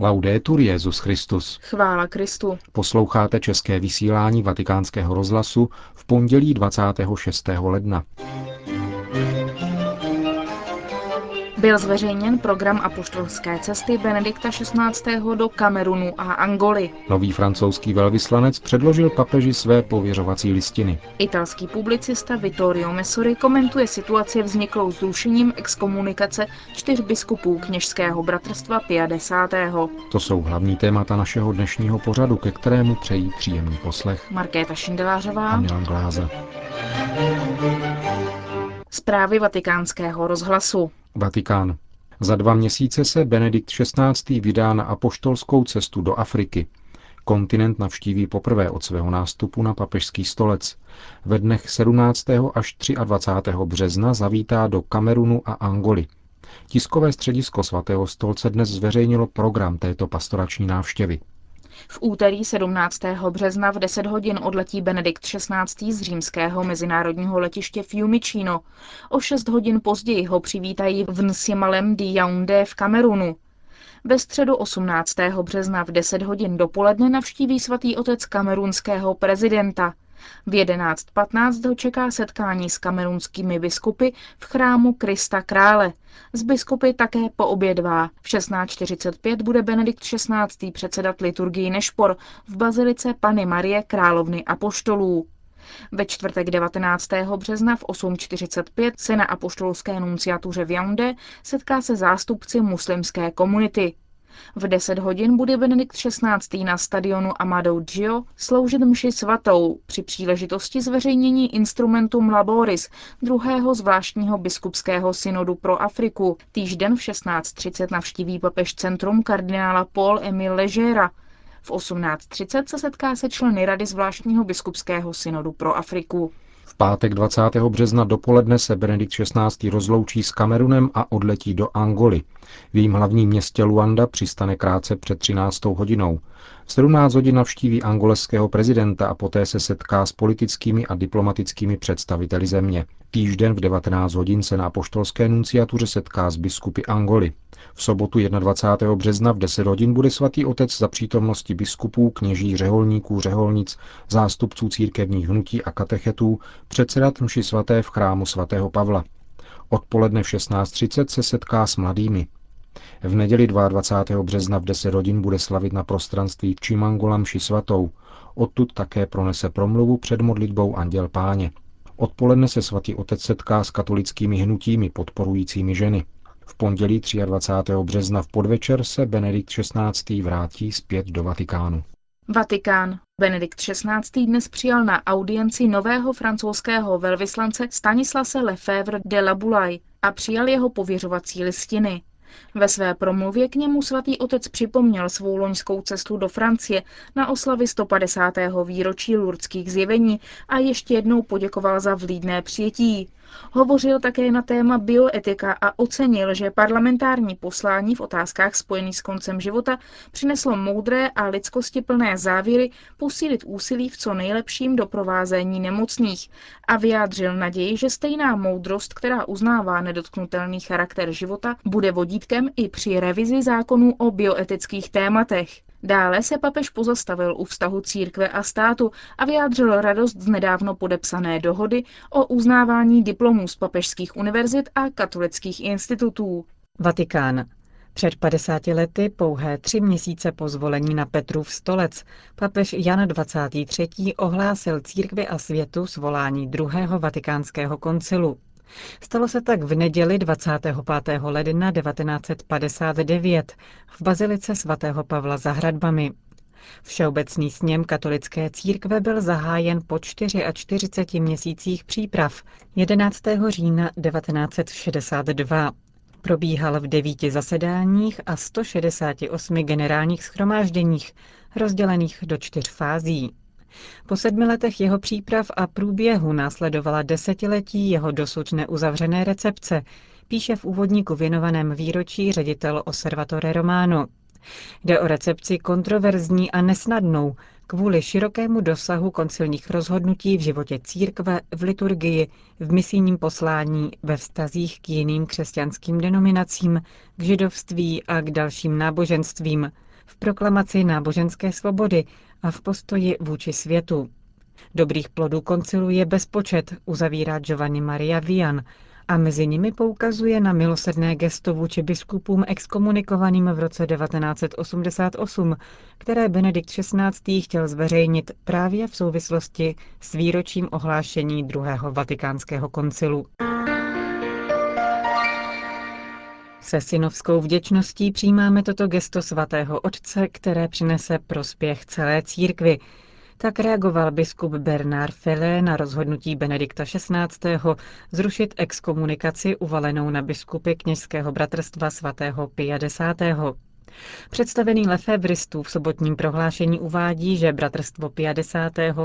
Laudetur Jezus Christus. Chvála Kristu. Posloucháte české vysílání Vatikánského rozhlasu v pondělí 26. ledna. Byl zveřejněn program apoštolské cesty Benedikta XVI. do Kamerunu a Angoly. Nový francouzský velvyslanec předložil papeži své pověřovací listiny. Italský publicista Vittorio Messori komentuje situaci vzniklou zrušením exkomunikace čtyř biskupů kněžského bratrstva Pia X. To jsou hlavní témata našeho dnešního pořadu, ke kterému přejí příjemný poslech Markéta Šindelářová a Milan Gláze. Zprávy vatikánského rozhlasu. Vatikán. Za dva měsíce se Benedikt XVI. vydá na apoštolskou cestu do Afriky. Kontinent navštíví poprvé od svého nástupu na papežský stolec. Ve dnech 17. až 23. března zavítá do Kamerunu a Angoly. Tiskové středisko svatého stolce dnes zveřejnilo program této pastorační návštěvy. V úterý 17. března v 10 hodin odletí Benedikt XVI. z římského mezinárodního letiště Fiumicino. O 6 hodin později ho přivítají v Nsimalem di Yaoundé v Kamerunu. Ve středu 18. března v 10 hodin dopoledne navštíví svatý otec kamerunského prezidenta. V 11.15 ho čeká setkání s kamerunskými biskupy v chrámu Krista Krále. Z biskupy také poobědvá. V 16.45 bude Benedikt XVI. předsedat liturgii Nešpor v bazilice Pany Marie Královny Apoštolů. Ve čtvrtek 19. března v 8.45 se na apoštolské nunciatuře v Jaunde setká se zástupci muslimské komunity. V 10 hodin bude Benedikt XVI. na stadionu Amadou Gio sloužit mši svatou při příležitosti zveřejnění instrumentum Laboris, druhého zvláštního biskupského synodu pro Afriku. Týžden v 16.30 navštíví papež centrum kardinála Paul Emile Legera. V 18.30 se setká se členy Rady zvláštního biskupského synodu pro Afriku. V pátek 20. března dopoledne se Benedikt XVI. rozloučí s Kamerunem a odletí do Angoly. V jejím hlavním městě Luanda přistane krátce před 13. hodinou. V 17 hodin navštíví angoleského prezidenta a poté se setká s politickými a diplomatickými představiteli země. Týžden v 19 hodin se na apoštolské nunciatuře setká s biskupy Angoly. V sobotu 21. března v 10 hodin bude svatý otec za přítomnosti biskupů, kněží, řeholníků, řeholnic, zástupců církevních hnutí a katechetů předsedat mši svaté v chrámu svatého Pavla. Odpoledne v 16.30 se setká s mladými. V neděli 22. března v 10 hodin bude slavit na prostranství v Čimangola mši svatou. Odtud také pronese promluvu před modlitbou Anděl Páně. Odpoledne se svatý otec setká s katolickými hnutími podporujícími ženy. V pondělí 23. března v podvečer se Benedikt XVI. vrátí zpět do Vatikánu. Vatikán. Benedikt XVI. dnes přijal na audienci nového francouzského velvyslance Stanislase Lefebvre de la Boulaye a přijal jeho pověřovací listiny. Ve své promluvě k němu svatý otec připomněl svou loňskou cestu do Francie na oslavy 150. výročí lurdských zjevení a ještě jednou poděkoval za vlídné přijetí. Hovořil také na téma bioetika a ocenil, že parlamentární poslání v otázkách spojených s koncem života přineslo moudré a lidskosti plné závěry posílit úsilí v co nejlepším doprovázení nemocných a vyjádřil naději, že stejná moudrost, která uznává nedotknutelný charakter života, bude vodítkem i při revizi zákonů o bioetických tématech. Dále se papež pozastavil u vztahu církve a státu a vyjádřil radost z nedávno podepsané dohody o uznávání diplomů z papežských univerzit a katolických institutů. Vatikán. Před 50 lety, pouhé tři měsíce po zvolení na Petrův stolec, papež Jan 23. ohlásil církvi a světu svolání druhého vatikánského koncilu. Stalo se tak v neděli 25. ledna 1959 v bazilice svatého Pavla za hradbami. Všeobecný sněm katolické církve byl zahájen po 44 měsících příprav 11. října 1962. Probíhal v devíti zasedáních a 168 generálních schromážděních, rozdělených do čtyř fází. Po sedmi letech jeho příprav a průběhu následovala desetiletí jeho dosud neuzavřené recepce, píše v úvodníku věnovaném výročí ředitel Osservatore Romano. Jde o recepci kontroverzní a nesnadnou, kvůli širokému dosahu koncilních rozhodnutí v životě církve, v liturgii, v misijním poslání, ve vztazích k jiným křesťanským denominacím, k židovství a k dalším náboženstvím, v proklamaci náboženské svobody a v postoji vůči světu. Dobrých plodů koncilu je bezpočet, uzavírá Giovanni Maria Vian, a mezi nimi poukazuje na milosedné gesto vůči biskupům exkomunikovaným v roce 1988, které Benedikt XVI. chtěl zveřejnit právě v souvislosti s výročím ohlášení druhého vatikánského koncilu. Se synovskou vděčností přijímáme toto gesto svatého otce, které přinese prospěch celé církvi, tak reagoval biskup Bernard Fele na rozhodnutí Benedikta XVI. zrušit exkomunikaci uvalenou na biskupy kněžského bratrstva svatého Pia X. Představený Lefevristů v sobotním prohlášení uvádí, že bratrstvo Pia X.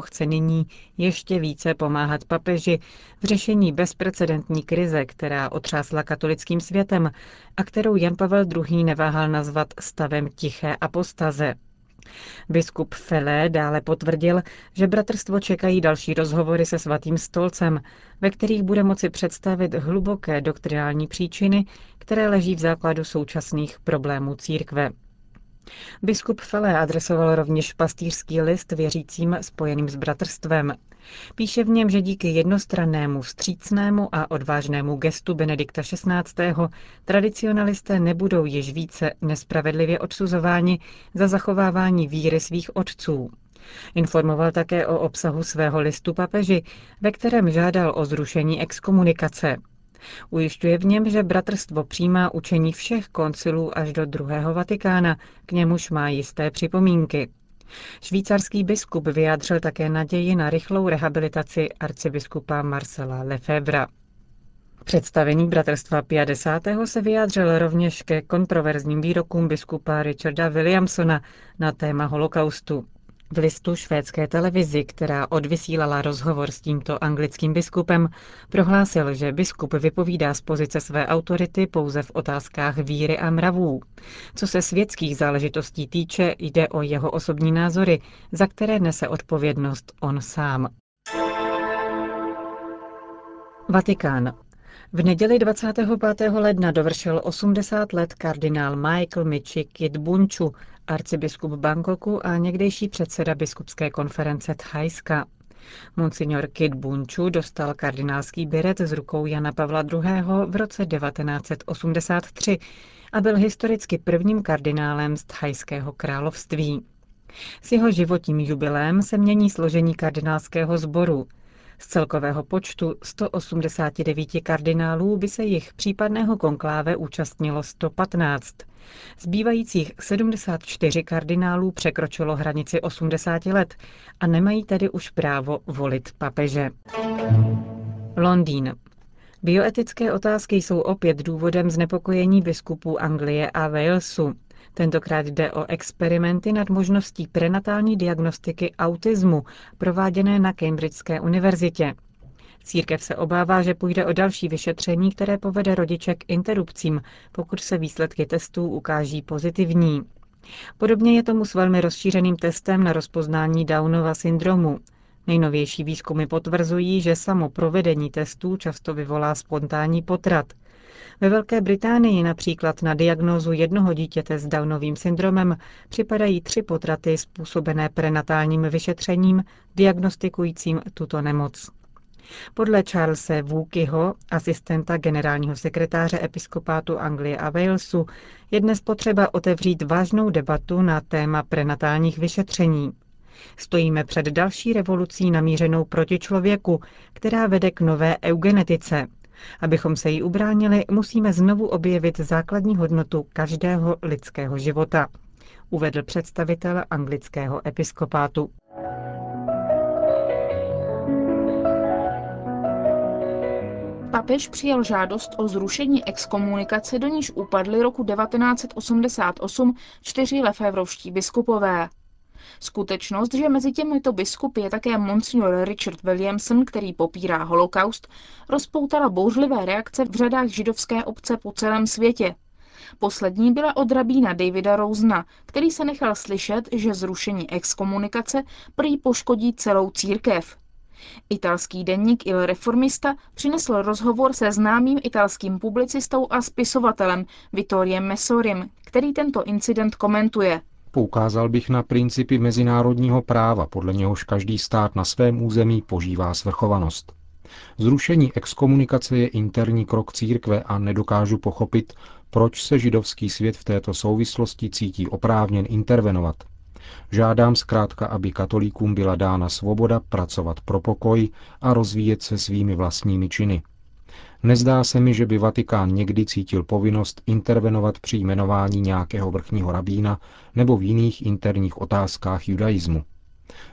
chce nyní ještě více pomáhat papeži v řešení bezprecedentní krize, která otřásla katolickým světem a kterou Jan Pavel II. neváhal nazvat stavem tiché apostaze. Biskup Felé dále potvrdil, že bratrstvo čekají další rozhovory se svatým stolcem, ve kterých bude moci představit hluboké doktrinální příčiny, které leží v základu současných problémů církve. Biskup Fele adresoval rovněž pastýřský list věřícím spojeným s bratrstvem. Píše v něm, že díky jednostrannému, vstřícnému a odvážnému gestu Benedikta XVI. tradicionalisté nebudou již více nespravedlivě odsuzováni za zachovávání víry svých otců. Informoval také o obsahu svého listu papeži, ve kterém žádal o zrušení exkomunikace. Ujišťuje v něm, že bratrstvo přijímá učení všech koncilů až do druhého Vatikána, k němuž má jisté připomínky. Švýcarský biskup vyjádřil také naději na rychlou rehabilitaci arcibiskupa Marcela Lefebvra. Představený bratrstva 50. se vyjádřil rovněž ke kontroverzním výrokům biskupa Richarda Williamsona na téma holokaustu. V listu švédské televizi, která odvysílala rozhovor s tímto anglickým biskupem, prohlásil, že biskup vypovídá z pozice své autority pouze v otázkách víry a mravů. Co se světských záležitostí týče, jde o jeho osobní názory, za které nese odpovědnost on sám. Vatikán. V neděli 25. ledna dovršil 80 let kardinál Michael Michi Kidbunchu, arcibiskup Bangkoku a někdejší předseda biskupské konference Thajska. Monsignor Kid Bunchu dostal kardinálský biret z rukou Jana Pavla II. v roce 1983 a byl historicky prvním kardinálem z Thajského království. S jeho životním jubilem se mění složení kardinálského sboru – z celkového počtu 189 kardinálů by se jich případného konkláve účastnilo 115. Zbývajících 74 kardinálů překročilo hranici 80 let a nemají tedy už právo volit papeže. Londýn. Bioetické otázky jsou opět důvodem znepokojení biskupů Anglie a Walesu. Tentokrát jde o experimenty nad možností prenatální diagnostiky autismu, prováděné na Cambridgeské univerzitě. Církev se obává, že půjde o další vyšetření, které povede rodiče k interrupcím, pokud se výsledky testů ukáží pozitivní. Podobně je tomu s velmi rozšířeným testem na rozpoznání Downova syndromu. Nejnovější výzkumy potvrzují, že samo provedení testů často vyvolá spontánní potrat – ve Velké Británii například na diagnózu jednoho dítěte s Downovým syndromem připadají tři potraty způsobené prenatálním vyšetřením diagnostikujícím tuto nemoc. Podle Charlesa Wookyho, asistenta generálního sekretáře episkopátu Anglie a Walesu, je dnes potřeba otevřít vážnou debatu na téma prenatálních vyšetření. Stojíme před další revolucí namířenou proti člověku, která vede k nové eugenetice, Abychom se jí ubránili, musíme znovu objevit základní hodnotu každého lidského života, uvedl představitel anglického episkopátu. Papež přijal žádost o zrušení exkomunikace, do níž upadly roku 1988 čtyři lefevrovští biskupové. Skutečnost, že mezi těmito biskupy je také monsignor Richard Williamson, který popírá holokaust, rozpoutala bouřlivé reakce v řadách židovské obce po celém světě. Poslední byla od rabína Davida Rousna, který se nechal slyšet, že zrušení exkomunikace prý poškodí celou církev. Italský denník Il Reformista přinesl rozhovor se známým italským publicistou a spisovatelem Vittoriem Messorim, který tento incident komentuje. Poukázal bych na principy mezinárodního práva, podle něhož každý stát na svém území požívá svrchovanost. Zrušení exkomunikace je interní krok církve a nedokážu pochopit, proč se židovský svět v této souvislosti cítí oprávněn intervenovat. Žádám zkrátka, aby katolíkům byla dána svoboda pracovat pro pokoj a rozvíjet se svými vlastními činy. Nezdá se mi, že by Vatikán někdy cítil povinnost intervenovat při jmenování nějakého vrchního rabína nebo v jiných interních otázkách judaismu.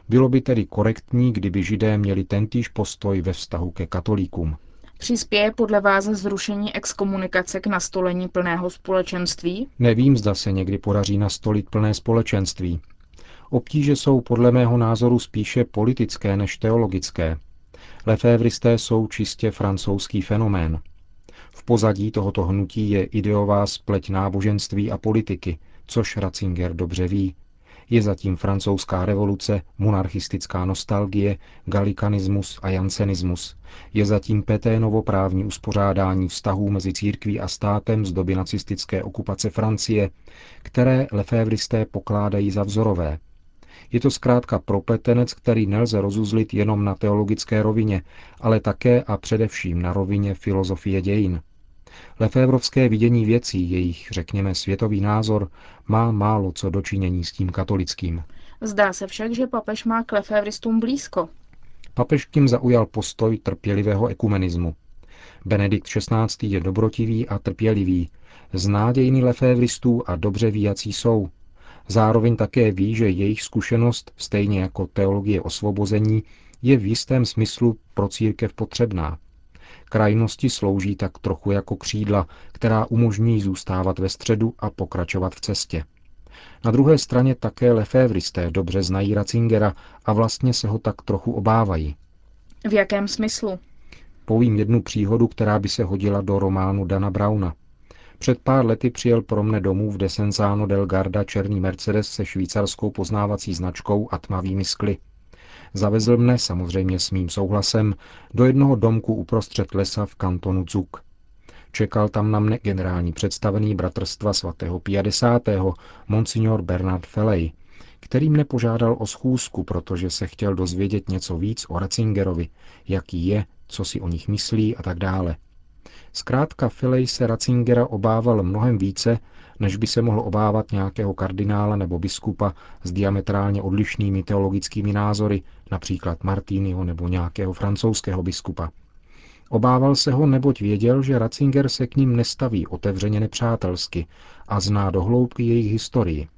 Bylo by tedy korektní, kdyby židé měli tentýž postoj ve vztahu ke katolíkům. Přispěje podle vás zrušení exkomunikace k nastolení plného společenství? Nevím, zda se někdy podaří nastolit plné společenství. Obtíže jsou podle mého názoru spíše politické než teologické. Lefévristé jsou čistě francouzský fenomén. V pozadí tohoto hnutí je ideová spleť náboženství a politiky, což Ratzinger dobře ví. Je zatím francouzská revoluce, monarchistická nostalgie, galikanismus a jansenismus. Je zatím Peténovo právní uspořádání vztahů mezi církví a státem z doby nacistické okupace Francie, které lefévristé pokládají za vzorové. Je to zkrátka propletenec, který nelze rozuzlit jenom na teologické rovině, ale také a především na rovině filozofie dějin. Lefébrovské vidění věcí, jejich, řekněme, světový názor, má málo co dočinění s tím katolickým. Zdá se však, že papež má k lefévristům blízko. Papež tím zaujal postoj trpělivého ekumenismu. Benedikt XVI. je dobrotivý a trpělivý, zná dějiny lefévristů a dobře ví, jací jsou. Zároveň také ví, že jejich zkušenost, stejně jako teologie osvobození, je v jistém smyslu pro církev potřebná. Krajnosti slouží tak trochu jako křídla, která umožní zůstávat ve středu a pokračovat v cestě. Na druhé straně také lefévristé dobře znají Ratzingera a vlastně se ho tak trochu obávají. V jakém smyslu? Povím jednu příhodu, která by se hodila do románu Dana Brauna. Před pár lety přijel pro mne domů v Desenzano del Garda černý Mercedes se švýcarskou poznávací značkou a tmavými skly. Zavezl mne, samozřejmě s mým souhlasem, do jednoho domku uprostřed lesa v kantonu Zuk. Čekal tam na mne generální představený bratrstva svatého 50. monsignor Bernard Felej, který mne požádal o schůzku, protože se chtěl dozvědět něco víc o Ratzingerovi, jaký je, co si o nich myslí a tak dále. Zkrátka Filej se Ratzingera obával mnohem více, než by se mohl obávat nějakého kardinála nebo biskupa s diametrálně odlišnými teologickými názory, například Martýnyho nebo nějakého francouzského biskupa. Obával se ho, neboť věděl, že Ratzinger se k ním nestaví otevřeně nepřátelsky a zná do hloubky jejich historii.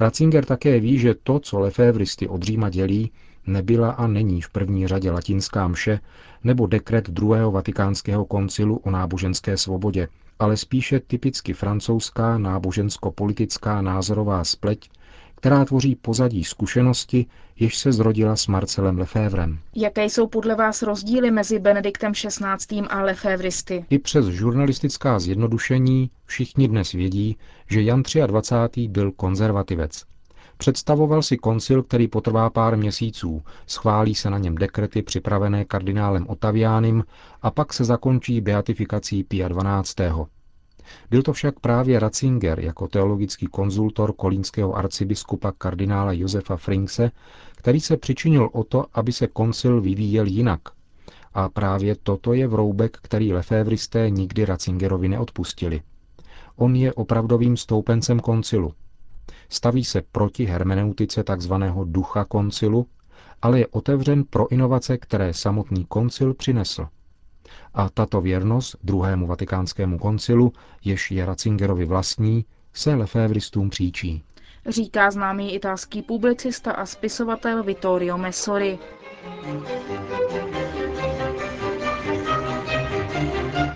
Ratzinger také ví, že to, co lefévristy od Říma dělí, nebyla a není v první řadě latinská mše nebo dekret druhého vatikánského koncilu o náboženské svobodě, ale spíše typicky francouzská nábožensko-politická názorová spleť, která tvoří pozadí zkušenosti, jež se zrodila s Marcelem Lefévrem. Jaké jsou podle vás rozdíly mezi Benediktem XVI. a Lefévristy? I přes žurnalistická zjednodušení všichni dnes vědí, že Jan 23. byl konzervativec. Představoval si koncil, který potrvá pár měsíců, schválí se na něm dekrety připravené kardinálem Otaviánem a pak se zakončí beatifikací Pia 12. Byl to však právě Ratzinger jako teologický konzultor kolínského arcibiskupa kardinála Josefa Frinkse, který se přičinil o to, aby se koncil vyvíjel jinak. A právě toto je vroubek, který lefévristé nikdy Ratzingerovi neodpustili. On je opravdovým stoupencem koncilu, staví se proti hermeneutice tzv. ducha koncilu, ale je otevřen pro inovace, které samotný koncil přinesl. A tato věrnost druhému vatikánskému koncilu, jež je Ratzingerovi vlastní, se lefévristům příčí. Říká známý italský publicista a spisovatel Vittorio Messori.